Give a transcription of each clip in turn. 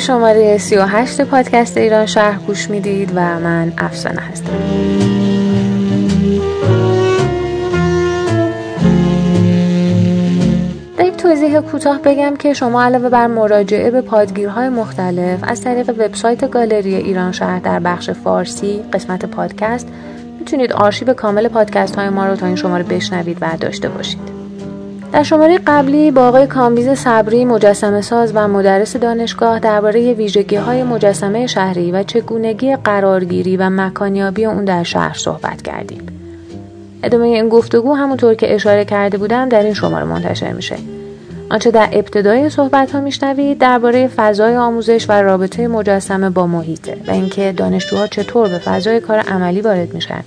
شماره 38 پادکست ایران شهر گوش می‌دید و من افسانه هستم. توضیح کوتاه بگم که شما علاوه بر مراجعه به پادگیرهای مختلف از طریق وبسایت گالری ایران شهر در بخش فارسی قسمت پادکست می‌تونید آرشیو کامل پادکست های ما رو تا این شماره بشنوید و داشته باشید. در شماره قبلی با آقای کامبیز صبری مجسمه ساز و مدرس دانشگاه درباره ویژگی های مجسمه شهری و چگونگی قرارگیری و مکانیابی اون در شهر صحبت کردیم. ادامه این گفتگو همونطور که اشاره کرده بودم در این شماره منتشر میشه. آنچه در ابتدای صحبت ها میشنوید درباره فضای آموزش و رابطه مجسمه با محیطه و اینکه دانشجوها چطور به فضای کار عملی وارد میشن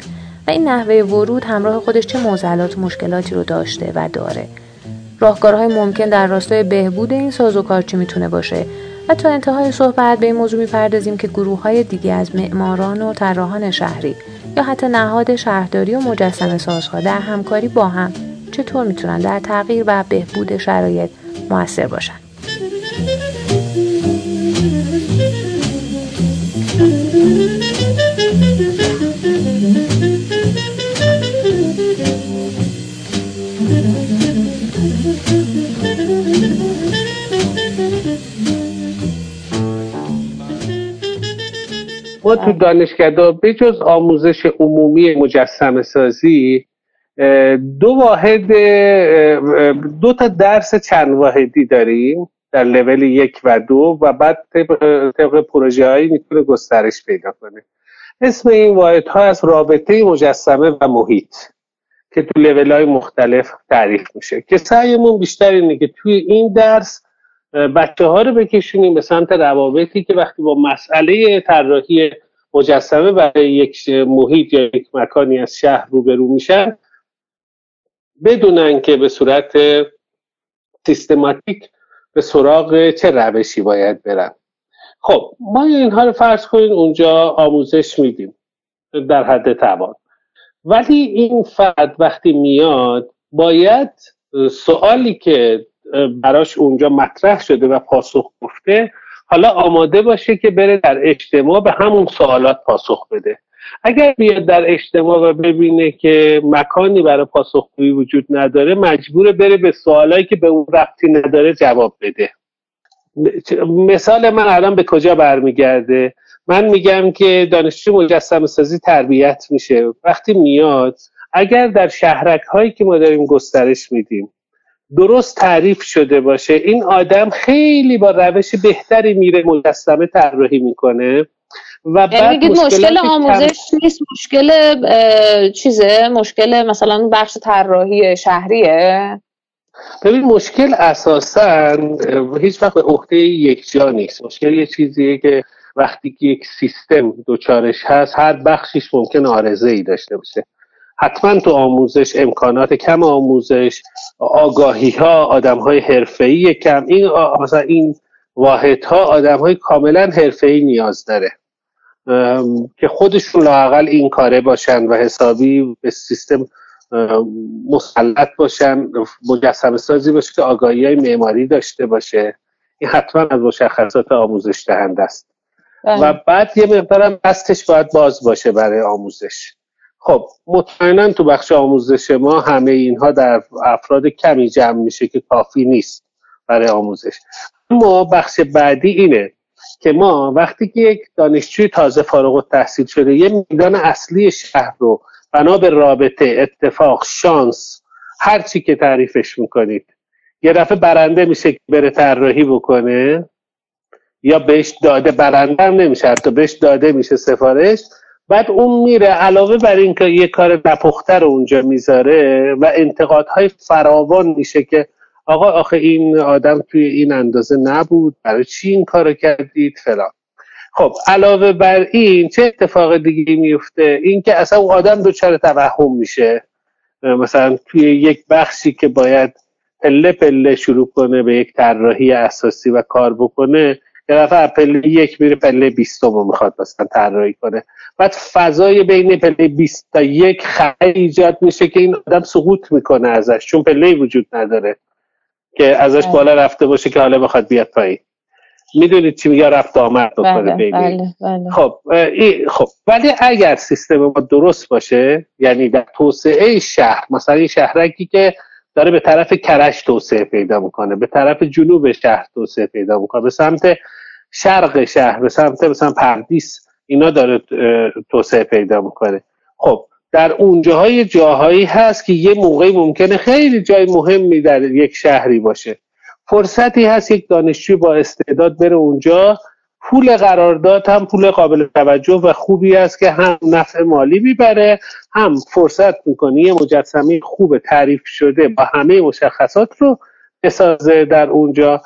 و این نحوه ورود همراه خودش چه معضلات و مشکلاتی رو داشته و داره راهکارهای ممکن در راستای بهبود این سازوکار چی می‌تونه باشه؟ و تا انتهای صحبت به این موضوع می‌پردازیم که گروه های دیگه از معماران و طراحان شهری یا حتی نهاد شهرداری و مجسمه سازها در همکاری با هم چطور می‌تونن در تغییر و بهبود شرایط موثر باشن؟ ما تو دانشکده به جز آموزش عمومی مجسم سازی دو واحد دو تا درس چند واحدی داریم در لول یک و دو و بعد طبق پروژه هایی می‌تونه گسترش پیدا کنه. اسم این واحد ها از رابطه مجسمه و محیط که تو لول های مختلف تعریف میشه. که سعیمون بیشتر اینه که توی این درس بچه ها رو بکشونیم به سمت روابطی که وقتی با مسئله طراحی مجسمه برای یک محیط یا یک مکانی از شهر روبرو میشن بدونن که به صورت سیستماتیک به سراغ چه روشی باید برن. خب ما اینها رو فرض کنید اونجا آموزش میدیم در حد توان. ولی این فرد وقتی میاد باید سوالی که براش اونجا مطرح شده و پاسخ گفته. حالا آماده باشه که بره در اجتماع به همون سوالات پاسخ بده. اگر بیاد در اجتماع و ببینه که مکانی برای پاسخگویی وجود نداره مجبور بره به سوالایی که به اون ربطی نداره جواب بده. مثال من الان به کجا برمیگرده؟ من میگم که دانشجو مجسم سازی تربیت میشه. وقتی میاد اگر در شهرک هایی که ما داریم گسترش میدیم درست تعریف شده باشه. این آدم خیلی با روش بهتری میره مجسمه طراحی می‌کنه و یعنی بعد مشکل آموزش نیست مشکل چیزه؟ مشکل مثلا بخش طراحی شهریه؟ ببین مشکل اساسا هیچ وقت به عهده یک جا نیست. مشکل یه چیزیه که وقتی که یک سیستم دوچارش هست هر بخشیش ممکن آرزه ای داشته باشه. حتما تو آموزش امکانات کم آموزش آگاهی ها آدم های حرفه‌ای کم این مثلا این واحد ها آدم های کاملا حرفه‌ای نیاز داره. که خودشون لاقل این کاره باشن و حسابی به سیستم مسلط باشن مجسم سازی باشه که آگاهی های معماری داشته باشه. این حتما از مشخصات آموزش دهنده است. بله. و بعد یه مقدارم دستش باید باز باشه برای آموزش. خب مطمئنا تو بخش آموزش ما همه اینها در افراد کمی جمع میشه که کافی نیست برای آموزش. اما بخش بعدی اینه که ما وقتی که یک دانشجوی تازه فارغ التحصیل شده یه میدان اصلی شهر رو بنا به رابطه اتفاق شانس هر چی که تعریفش می‌کنید یه دفعه برنده میشه که بره طراحی بکنه یا بهش داده برنده هم نمیشه حتی بهش داده میشه سفارش بعد اون میره علاوه بر اینکه یه کار نپخته رو اونجا می‌ذاره و انتقادهای فراوان میشه که آقا آخه این آدم توی این اندازه نبود برای چی این کارو کردید؟ فلان. خب علاوه بر این چه اتفاق دیگه میفته؟ این که اصلا اون آدم دوچار توهم میشه. مثلا توی یک بخشی که باید پله پله شروع کنه به یک طراحی اساسی و کار بکنه یه دفعه پله یک میره پله بیستم رو می‌خواد مثلا طراحی کنه. بعد فضای بین پله بیست تا یک خیلی ایجاد میشه که این آدم سقوط می‌کنه ازش چون پله وجود نداره که ازش بالا رفته باشه که حالا بخواد بیاد پایین. می‌دونید چی یا رفت آمد بکنه بله، بله، بله. خب خب. ولی اگر سیستم ما درست باشه یعنی در توسعه شهر مثلا این شهرکی که داره به طرف کرش توسعه پیدا می‌کنه به طرف جنوب شهر توسعه پیدا می‌کنه به سمت شرق شهر به سمت مثلا پردیس اینا داره توسعه پیدا می‌کنه. خب در اونجاهای جاهایی هست که یه موقعی ممکنه خیلی جای مهمی در یک شهری باشه. فرصتی هست یک دانشجو با استعداد بره اونجا پول قرارداد هم پول قابل توجه و خوبی است که هم نفع مالی می‌بره هم فرصت می‌کنه یه مجسمه خوب تعریف شده با همه مشخصات رو بسازه در اونجا.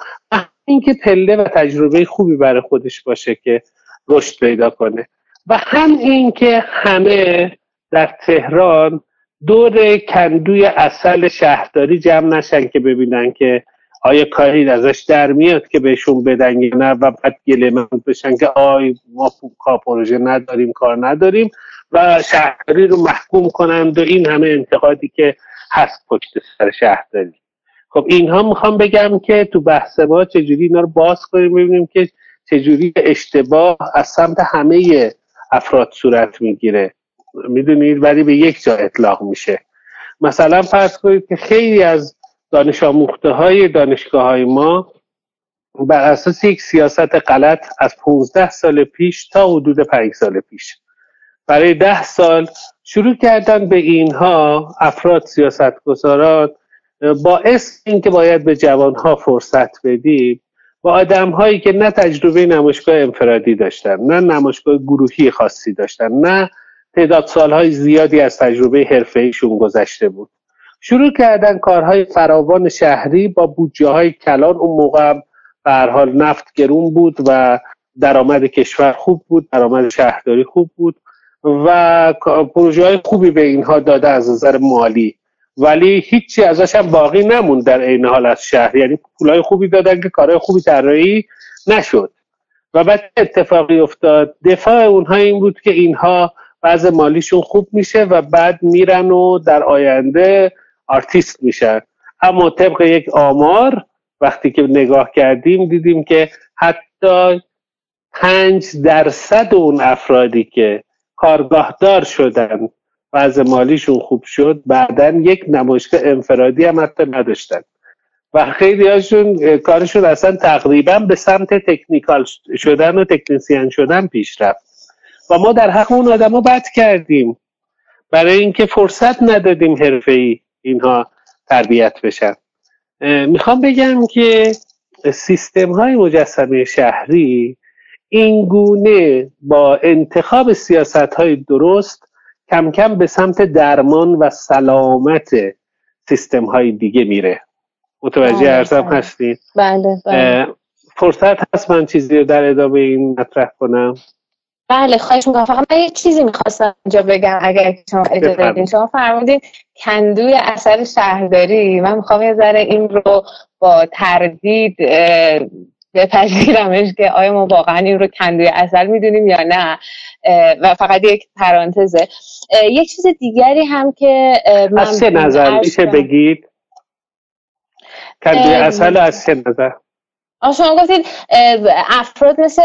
اینکه پله و تجربه خوبی برای خودش باشه که رشد پیدا کنه. و هم اینکه همه در تهران دور کندوی اصل شهرداری جمع نشن که ببینن که آیا کاری ازش در میاد که بهشون بدن نه و بعد گله من بشن که آی ما کار پروژه نداریم کار نداریم و شهرداری رو محکوم کنند و این همه انتقادی که هست پشت سر شهرداری. خب اینها می‌خوام بگم که تو بحث ما چجوری اینا رو باز کنیم ببینیم که چجوری اشتباه از سمت همه افراد صورت می‌گیره. می‌دونید؟ ولی به یک جا اطلاق میشه. مثلا فرض کنید که خیلی از دانش آموخته های دانشگاه های ما بر اساس یک سیاست غلط از 15 سال پیش تا حدود 5 سال پیش. برای ده سال شروع کردن به اینها افراد سیاست گذاران با اسم اینکه باید به جوانها فرصت بدیم با آدم هایی که نه تجربه نمایشگاه انفرادی داشتن نه نمایشگاه گروهی خاصی داشتن نه تعداد سالهای زیادی از تجربه حرفه گذشته بود. شروع کردن کارهای فراوان شهری با بودجه های کلان. اون موقع به حال نفت گرون بود و درآمد کشور خوب بود درآمد شهرداری خوب بود و پروژه های خوبی به اینها داده از نظر مالی. ولی هیچی ازش هم باقی نموند در عین حال از شهر. یعنی پولای خوبی دادن که کارهای خوبی طراحی نشد. و بعد اتفاقی افتاد؟ دفاع اونها این بود که اینها بعض مالیشون خوب میشه و بعد میرن و در آینده آرتیست میشن اما طبق یک آمار وقتی که نگاه کردیم دیدیم که حتی پنج درصد اون افرادی که کارگاهدار شدن وضع مالیشون خوب شد بعدا یک نمایشگاه انفرادی هم حتی نداشتن. و خیلی هاشون کارشون اصلا تقریبا به سمت تکنیکال شدن و تکنیسیان شدن پیش رفت. و ما در حق اون آدما بد کردیم. برای اینکه فرصت ندادیم حرفه ای اینها تربیت بشن. می‌خوام بگم که سیستم های مجسمه شهری اینگونه با انتخاب سیاست های درست کم کم به سمت درمان و سلامت سیستم های دیگه میره. متوجه بله، ارزم بله. هستید بله بله. فرصت هست من چیزی رو در ادامه این مطرح کنم؟ بله خواهش می‌کنم. فقط من یه چیزی می‌خواستم اینجا بگم اگر شما اجازه بدین. شما فرمودین کندوی اثر شهرداری. من می‌خوام یه ذره این رو با تردید بپذیرمش که آیا ما واقعا این رو کندوی اصل می‌دونیم یا نه. و فقط یک پرانتزه. یک چیز دیگری هم که من از سه نظر میشه بگید؟ کندوی اصل از سه نظر. شما گفتید افراد مثل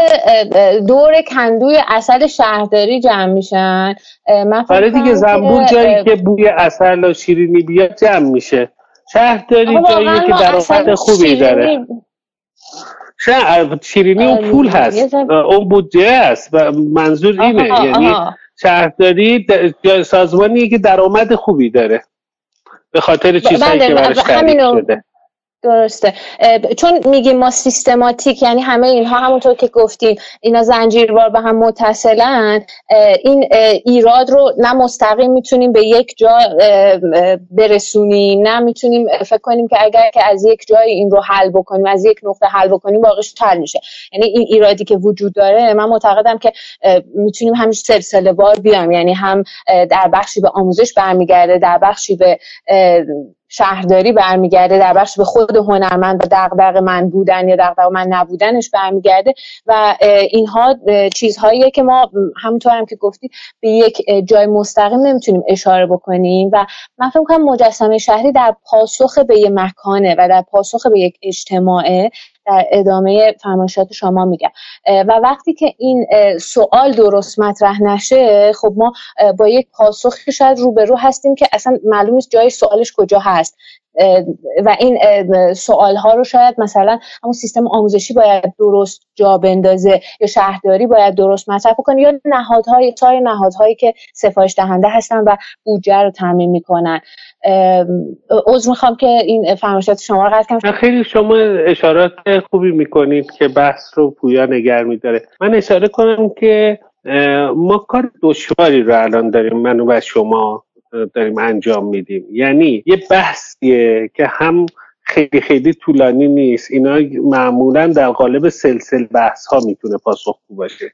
دور کندوی اصل شهرداری جمع میشن. من آره دیگه زنبور جایی که بوی اصل و شیرینی بیاد جمع میشه. شهرداری جایی که درآمد خوبی داره. شیرینی اون پول هست. اون بودجه است و منظور اینه یعنی شهرداری سازمانی که درآمد خوبی داره. به خاطر چیزهایی که برش تعریف شده. درسته. چون میگیم ما سیستماتیک یعنی همه اینها همونطور که گفتیم اینا زنجیروار به هم متصلن این ایراد رو نه مستقیم می‌تونیم به یک جا برسونیم نه می‌تونیم فکر کنیم که اگر که از یک جای این رو حل بکنیم از یک نقطه حل بکنیم واقعش حل میشه. یعنی این ایرادی که وجود داره من معتقدم که می‌تونیم همین سلسله بار بیام یعنی هم در بخشی به آموزش برمیگرده در بخشی به شهرداری برمیگرده در بخش به خود هنرمند و دغدغه من بودن یا دغدغه من نبودنش برمیگرده و اینها چیزهاییه که ما همونطور هم که گفتی به یک جای مستقیم نمی‌تونیم اشاره بکنیم و من فکر کنم مجسمه شهری در پاسخ به یک مکانه و در پاسخ به یک اجتماعه. در ادامه فرمایشات شما میگم. و وقتی که این سوال درست مطرح نشه خب ما با یک پاسخ شاید روبرو هستیم که اصلا معلوم نیست جای سوالش کجا هست. و این سوال ها رو شاید مثلا همون سیستم آموزشی باید درست جا بندازه یا شهرداری باید درست مطرح کنه یا نهادهای سایر نهادهایی که سفارش دهنده هستن و بودجه رو تعمین می‌کنن. عذر می‌خوام که این فرمایشات شما رو قطع کنم خیلی شما اشارات خوبی می‌کنید که بحث رو پویا نگر میداره. من اشاره کنم که ما کار دشواری رو الان داریم من و شما. داریم انجام میدیم. یعنی یه بحثیه که هم خیلی خیلی طولانی نیست. اینا معمولا در قالب سلسل بحث ها می‌تونه پاسخگو باشه.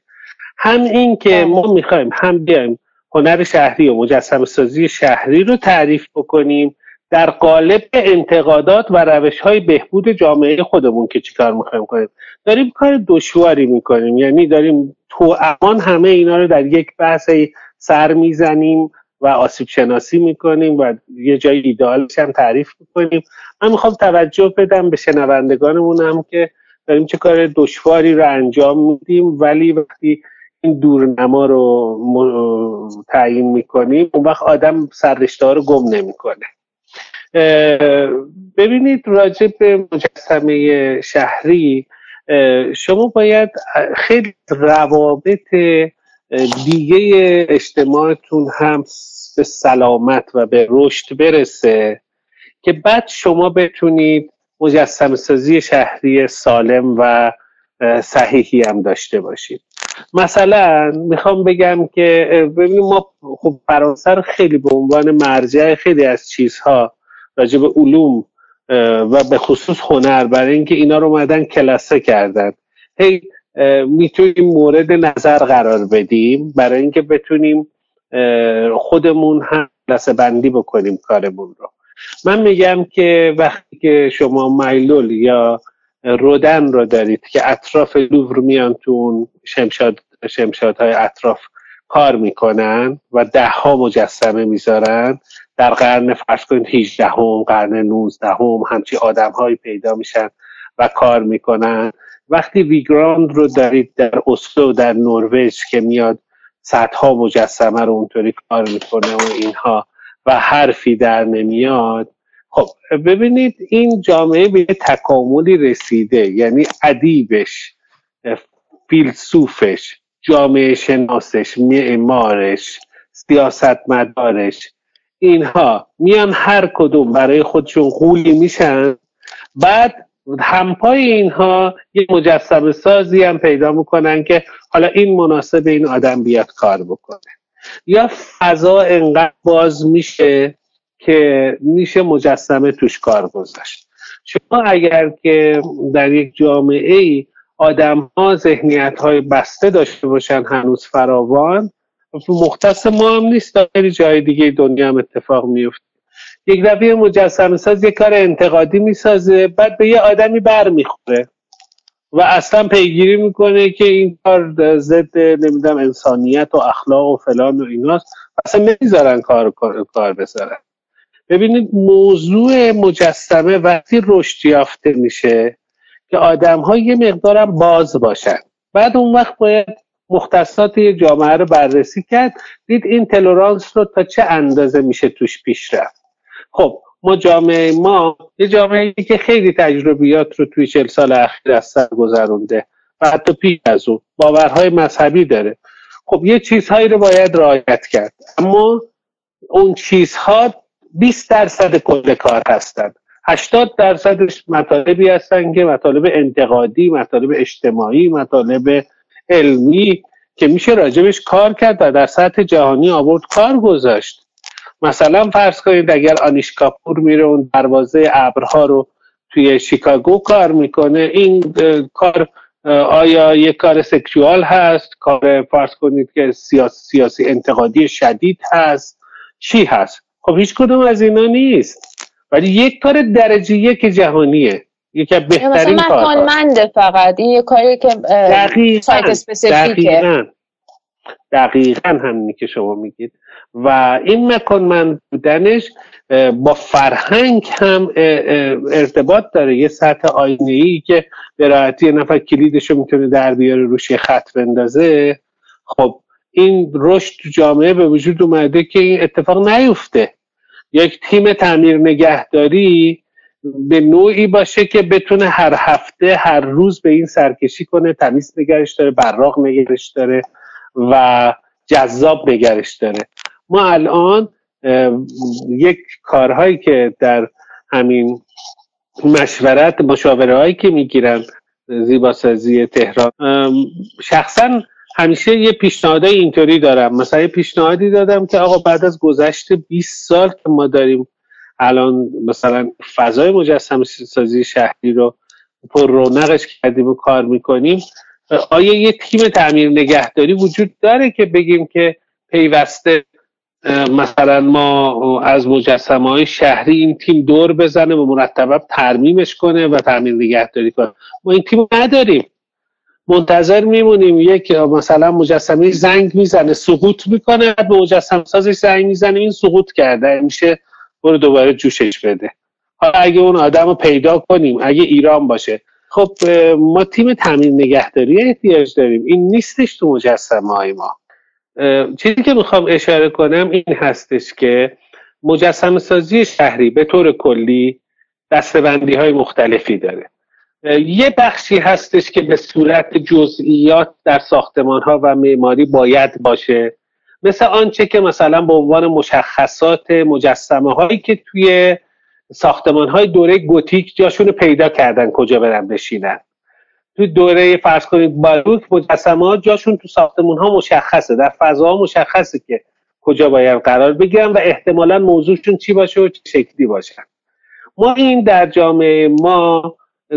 هم این که بله. ما می‌خوایم هم بیایم هنر شهری و مجسم سازی شهری رو تعریف بکنیم در قالب انتقادات و روش های بهبود جامعه خودمون که چیکار می‌خوایم کنیم. داریم کار دشواری می‌کنیم. یعنی داریم تو امان همه اینا رو در یک بحث سر می‌زنیم. و آسیب شناسی می‌کنیم و یه جای ایدئالش هم تعریف می‌کنیم. من می‌خوام توجه بدم به شنوندگانمون که داریم چه کار دشواری رو انجام میدیم ولی وقتی این دورنما رو تعیین می‌کنیم اون وقت آدم سررشته رو گم نمی‌کنه. ببینید راجع به مجسمه شهری شما باید خیلی روابط دیگه اجتماعتون هم به سلامت و به رشد برسه که بعد شما بتونید مجسم سازی شهری سالم و صحیحی هم داشته باشید. مثلا می‌خوام بگم که ببینیم ما خب فرانسه خیلی به عنوان مرجع خیلی از چیزها راجع به علوم و به خصوص هنر برای اینکه اینا رو اومدن کلاسه کردن. هی می‌تونیم مورد نظر قرار بدیم برای اینکه بتونیم خودمون هم کلاسه بندی بکنیم کارمون رو. من میگم که وقتی که شما مایلول یا رودن رو دارید که اطراف لوور میان تو شمشاد شمشادهای اطراف کار می‌کنن و ده ها مجسمه می‌ذارن در قرن فرض کنید 18 هم قرن 19 هم همچی آدم هایی پیدا میشن و کار می‌کنن. وقتی ویگلاند رو دارید در اسلو در نروژ که میاد صدها مجسمه رو اونطوری کار می‌کنه و اینها و حرفی در نمیاد خب ببینید این جامعه به تکاملی رسیده یعنی ادیبش فیلسوفش جامعه شناسش معمارش سیاستمدارش اینها میان هر کدوم برای خودشون قولی میشن. بعد همپای اینها یه مجسم سازی هم پیدا می‌کنن که حالا این مناسب این آدم بیاد کار بکنه. یا فضا انقدر باز میشه که میشه مجسمه توش کار گذاشت. شما اگر که در یک جامعه ای آدم ها ذهنیت های بسته داشته باشن هنوز فراوان مختص ما هم نیست خیلی جای دیگه دنیا هم اتفاق میفته یک دفعه مجسم ساز یک کار انتقادی می‌سازه. بعد به یه آدمی بر می‌خوره و اصلا پیگیری می‌کنه که این کار ضد نمی‌دونم انسانیت و اخلاق و فلان و ایناست. اصلا نمی‌ذارن کار کار بذارن ببینید موضوع مجسمه وقتی رشد یافته میشه که آدم ها یه مقدارم باز باشن. بعد اون وقت باید مختصات یه جامعه رو بررسی کرد. دید این تلورانس رو تا چه اندازه میشه توش پیش رفت؟ خب ما جامعه ما یه جامعه که خیلی تجربیات رو توی چل سال اخیر از سر گذرونده و حتی پیش از اون باورهای مذهبی داره. خب یه چیزهایی رو باید رعایت کرد. اما اون چیزها 20 درصد کل کار هستند 80 درصدش مطالبی هستن که مطالب انتقادی مطالب اجتماعی مطالب علمی که میشه راجبش کار کرد و در سطح جهانی آورد کار گذاشت. مثلا فرض کنید اگر آنیش کاپور میره اون دروازه ابرها رو توی شیکاگو کار می‌کنه. این کار آیا یک کار سکشوال هست؟ کار فرض کنید که سیاسی, سیاسی انتقادی شدید هست؟ چی هست؟ خب هیچ کدوم از اینا نیست. ولی یک کار درجه یک جهانیه. یکی از بهترین کار فقط. این یه کاری که سایت اسپسیفیکه. دقیقا همینی که شما میگید. و این مکانمند بودنش با فرهنگ هم ارتباط داره. یه سطح آینه ای که به راحتی یه نفر کلیدش رو می‌تونه در بیاره روش خط بندازه. خب این رشد تو جامعه به وجود اومده که این اتفاق نیفته. یک تیم تعمیر نگهداری به نوعی باشه که بتونه هر هفته هر روز به این سرکشی کنه تمیز نگرش داره براق نگرش داره. و جذاب نگرش داره. ما الان یک کارهایی که در همین مشورت مشاوره هایی که می‌گیرن زیباسازی تهران شخصا همیشه یه پیشنهاد اینطوری دارم. مثلا یه پیشنهادی دادم که آقا بعد از گذشت 20 سال که ما داریم الان مثلا فضای مجسم سازی شهری رو پر رونقش کردیم و کار می‌کنیم آیا یه تیم تعمیر نگهداری وجود داره که بگیم که پیوسته مثلا ما از مجسمه های شهری این تیم دور بزنه و مرتبا ترمیمش کنه و تعمیر نگهداری کنه؟ ما این تیم نداریم. منتظر میمونیم یک مثلا مجسمه زنگ می‌زنه سقوط می‌کنه به مجسم سازش زنگ می‌زنه این سقوط کرده میشه برو دوباره جوشش بده. حالا اگه اون آدم رو پیدا کنیم اگه ایران باشه خب ما تیم تامین نگهداری احتیاج داریم. این نیستش تو مجسمه های ما. چیزی که می‌خوام اشاره کنم این هستش که مجسم سازی شهری به طور کلی دستبندی های مختلفی داره. یه بخشی هستش که به صورت جزئیات در ساختمان ها و معماری باید باشه. مثل آنچه که مثلا به عنوان مشخصات مجسمه هایی که توی ساختمان های دوره گوتیک جاشون رو پیدا کردن کجا برن بشینن. توی دوره فرض کنید باروک مجسمه ها جاشون تو ساختمان ها مشخصه. در فضا مشخصه که کجا باید قرار بگیرن و احتمالا موضوعشون چی باشه و چه شکلی باشن ما این در جامعه ما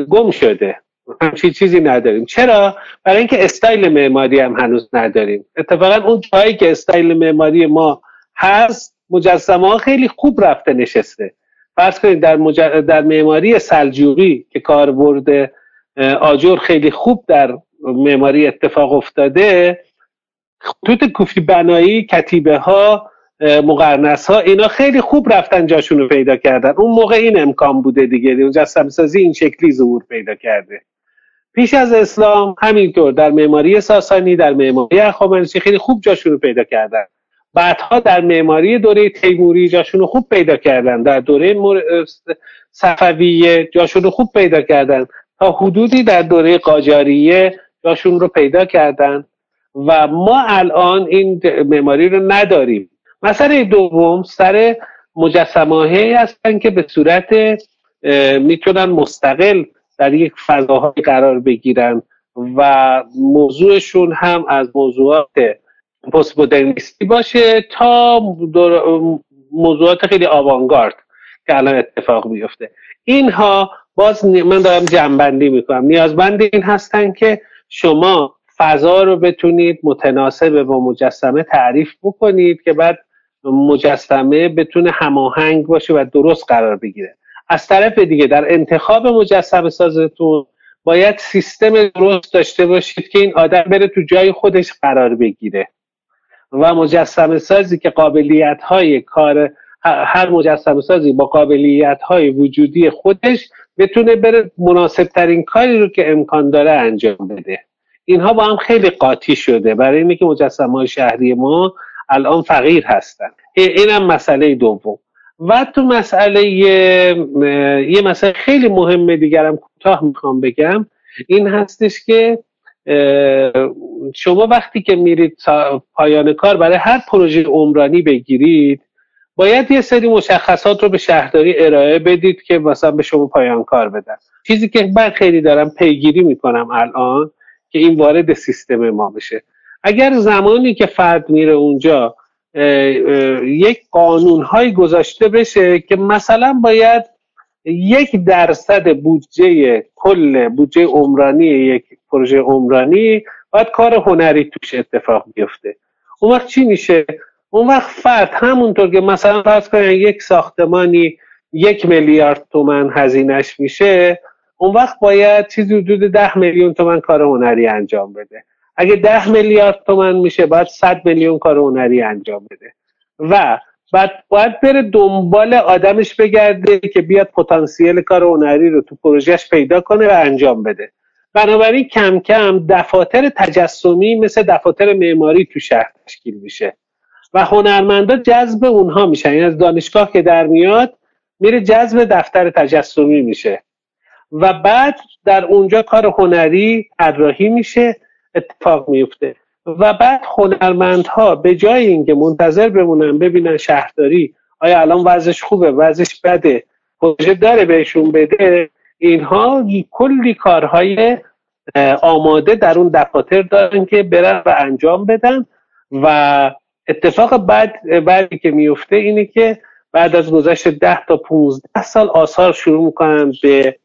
گم شده. همچین چیزی نداریم. چرا؟ برای اینکه استایل معماری هم هنوز نداریم. اتفاقا اون جایی که استایل معماری ما هست مجسمه ها خیلی خوب رفته نشسته. فرض کنید در, در معماری سلجوقی که کاربرد آجر خیلی خوب در معماری اتفاق افتاده خطوط کوفی بنایی کتیبه ها مقرنس ها اینا خیلی خوب رفتن جاشون رو پیدا کردن. اون موقع این امکان بوده دیگه. مجسم سازی این شکلی ظهور پیدا کرده. پیش از اسلام همینطور در معماری ساسانی در معماری اخامنشی خیلی خوب جاشون رو پیدا کردن. بعدها در معماری دوره تیموری جاشون رو خوب پیدا کردن. در دوره صفویه جاشون رو خوب پیدا کردن. تا حدودی در دوره قاجاریه جاشون رو پیدا کردن. و ما الان این معماری رو نداریم. مسئله دوم سر مجسمه هستن که به صورت می‌تونن مستقل در یک فضاهای قرار بگیرن. و موضوعشون هم از موضوعات پست مدرنیستی باشه تا موضوعات خیلی آوانگارد که الان اتفاق میفته اینها باز من دارم جنبندی می‌کنم. نیازمند این هستن که شما فضا رو بتونید متناسب با مجسمه تعریف بکنید که بعد مجسمه بتونه هماهنگ باشه و درست قرار بگیره. از طرف دیگه در انتخاب مجسمه سازتون باید سیستم درست داشته باشید که این آدم بره تو جای خودش قرار بگیره. و مجسمه سازی که قابلیت های کار هر مجسمه سازی با قابلیت های وجودی خودش بتونه بره مناسب ترین کاری رو که امکان داره انجام بده. اینها با هم خیلی قاطی شده. برای اینه که مجسمه های شهری ما الان فقیر هستن. اینم مسئله دوم. و تو مسئله یه مسئله خیلی مهم دیگرم کوتاه می‌خوام بگم. این هستش که شما وقتی که میرید پایان کار برای هر پروژه عمرانی بگیرید باید یه سری مشخصات رو به شهرداری ارائه بدید که مثلا به شما پایان کار بدن. چیزی که من خیلی دارم پیگیری می‌کنم الان که این وارد سیستم ما بشه. اگر زمانی که فرد میره اونجا یک قانون گذاشته بشه که مثلا باید یک درصد بودجه کل بودجه عمرانی یک پروژه عمرانی باید کار هنری توش اتفاق بیفته اون وقت چی میشه؟ اون وقت فرد همونطور که مثلا فرض کنید یک ساختمانی یک میلیارد تومن هزینهش میشه اون وقت باید چیزی حدود ده میلیون تومن کار هنری انجام بده. اگه ده میلیارد تومن میشه باید صد میلیون کار هنری انجام بده. و بعد باید بره دنبال آدمش بگرده که بیاد پتانسیل کار هنری رو تو پروژهش پیدا کنه و انجام بده. بنابراین کم کم دفاتر تجسمی مثل دفاتر معماری تو شهر تشکیل میشه و هنرمندا جذب اونها میشن. یعنی از دانشگاه که در میاد میره جذب دفتر تجسمی میشه و بعد در اونجا کار هنری طراحی میشه اتفاق میفته و بعد هنرمندها به جای اینکه منتظر بمونن ببینن شهرداری آیا الان وضعش خوبه وضعش بده پروژه داره بهشون بده اینها کلی کارهای آماده در اون دفاتر دارن که برن و انجام بدن و اتفاق بعد بعدی که میفته اینه که بعد از گذشت ده تا 15 سال آثار شروع می‌کنن به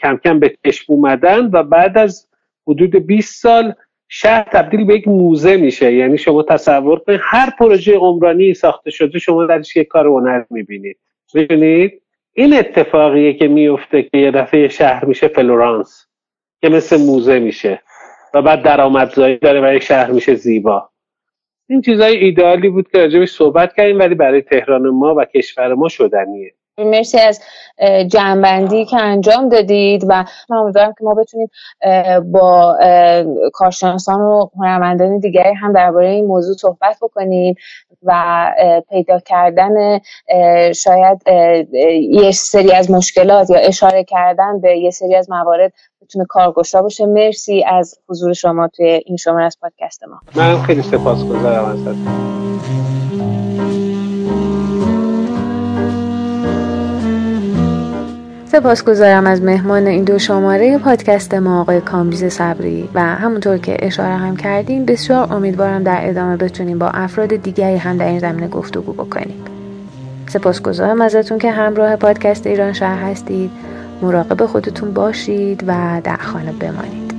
کم کم به چشم اومدن و بعد از حدود 20 سال شهر تبدیل به یک موزه میشه. یعنی شما تصور کنید هر پروژه عمرانی ساخته شده شما درش یک کار هنر می‌بینید. می‌بینید این اتفاقیه که میفته که یه دفعه شهر میشه فلورانس که مثل موزه میشه و بعد درآمدزایی داره و یک شهر میشه زیبا. این چیزای ایدئالی بود که راجبش صحبت کردیم ولی برای تهران ما و کشور ما شدنیه. مرسی از جنبندی که انجام دادید و من امیدوارم که ما بتونیم با کارشناسان و هنرمندان دیگری هم درباره این موضوع صحبت بکنیم و پیدا کردن شاید یه سری از مشکلات یا اشاره کردن به یه سری از موارد بتونه کارگشا باشه. مرسی از حضور شما توی این شماره از پادکست ما. من خیلی سپاسگزارم ازتون. سپاسگزارم از مهمان این دو شماره پادکست ما آقای کامبیز صبری و همونطور که اشاره هم کردیم بسیار امیدوارم در ادامه بتونیم با افراد دیگری هم در این زمینه گفتگو بکنیم. سپاسگزارم ازتون که همراه پادکست ایران شهر هستید. مراقب خودتون باشید و در خانه بمانید.